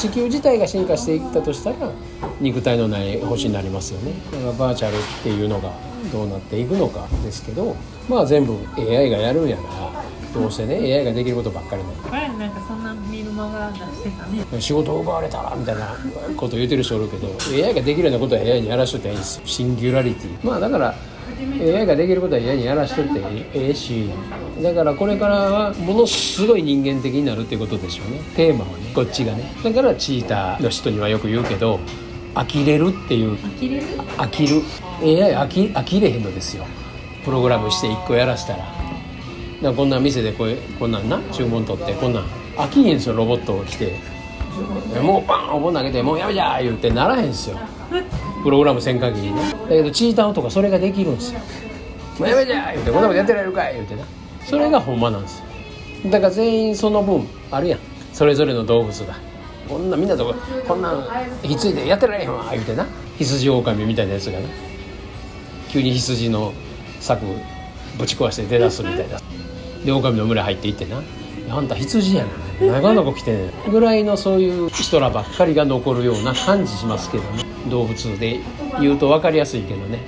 地球自体が進化していったとしたら肉体のない星になりますよね。だからバーチャルっていうのがどうなっていくのかですけどまあ全部 AI がやるんやなどうせね AI ができることばっかりな前なんかそんな見る間が出してたね。の仕事を奪われたらみたいなこと言ってる人おるけど AI ができるようなことは AI にやらしとっていいんですよ。シンギュラリティ。まあだから AI ができることは AI にやらしとってええしだからこれからはものすごい人間的になるっていうことでしょうね。テーマはねこっちがね。だからチーターの人にはよく言うけど呆れるっていう。呆れる？飽きる AI 飽き飽きれへんのですよ。プログラムして1個やらしたらだからこんな店でこうこんなんな注文取ってこんなん飽きへんすよロボットが来て。もうバンお盆投げてもうやめじゃー言ってならへんすよプログラムせん限りね。だけどチーターとかそれができるんですよ。もうやめじゃー言ってこんなことやってられるかい言ってな。それがほんまなんですよ。だから全員その分あるやん。それぞれの動物が。こんなみんなとこんなん引き継いでやってられへんわ言うてな。羊狼みたいなやつがな急に羊の柵ぶち壊して出だすみたいな。で狼の群れ入っていってな「あんた羊やな。長々来てん。ねん」ぐらいのそういう人らばっかりが残るような感じしますけどね。動物で言うと分かりやすいけどね。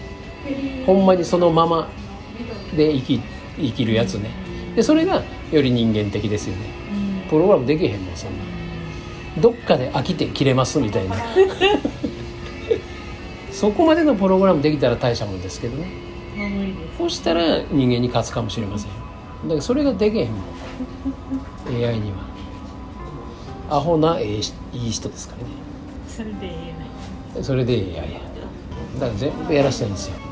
ほんまにそのままで生き生きるやつね。でそれがより人間的ですよね。プログラムできへんもんそんな。どっかで飽きて切れますみたいな。そこまでのプログラムできたら大したもんですけどね。そしたら人間に勝つかもしれませんよだからそれができへんもん。AI には。アホなええしいい人ですからね。それで言えない。それで AI や。だから全部やらせたいんですよ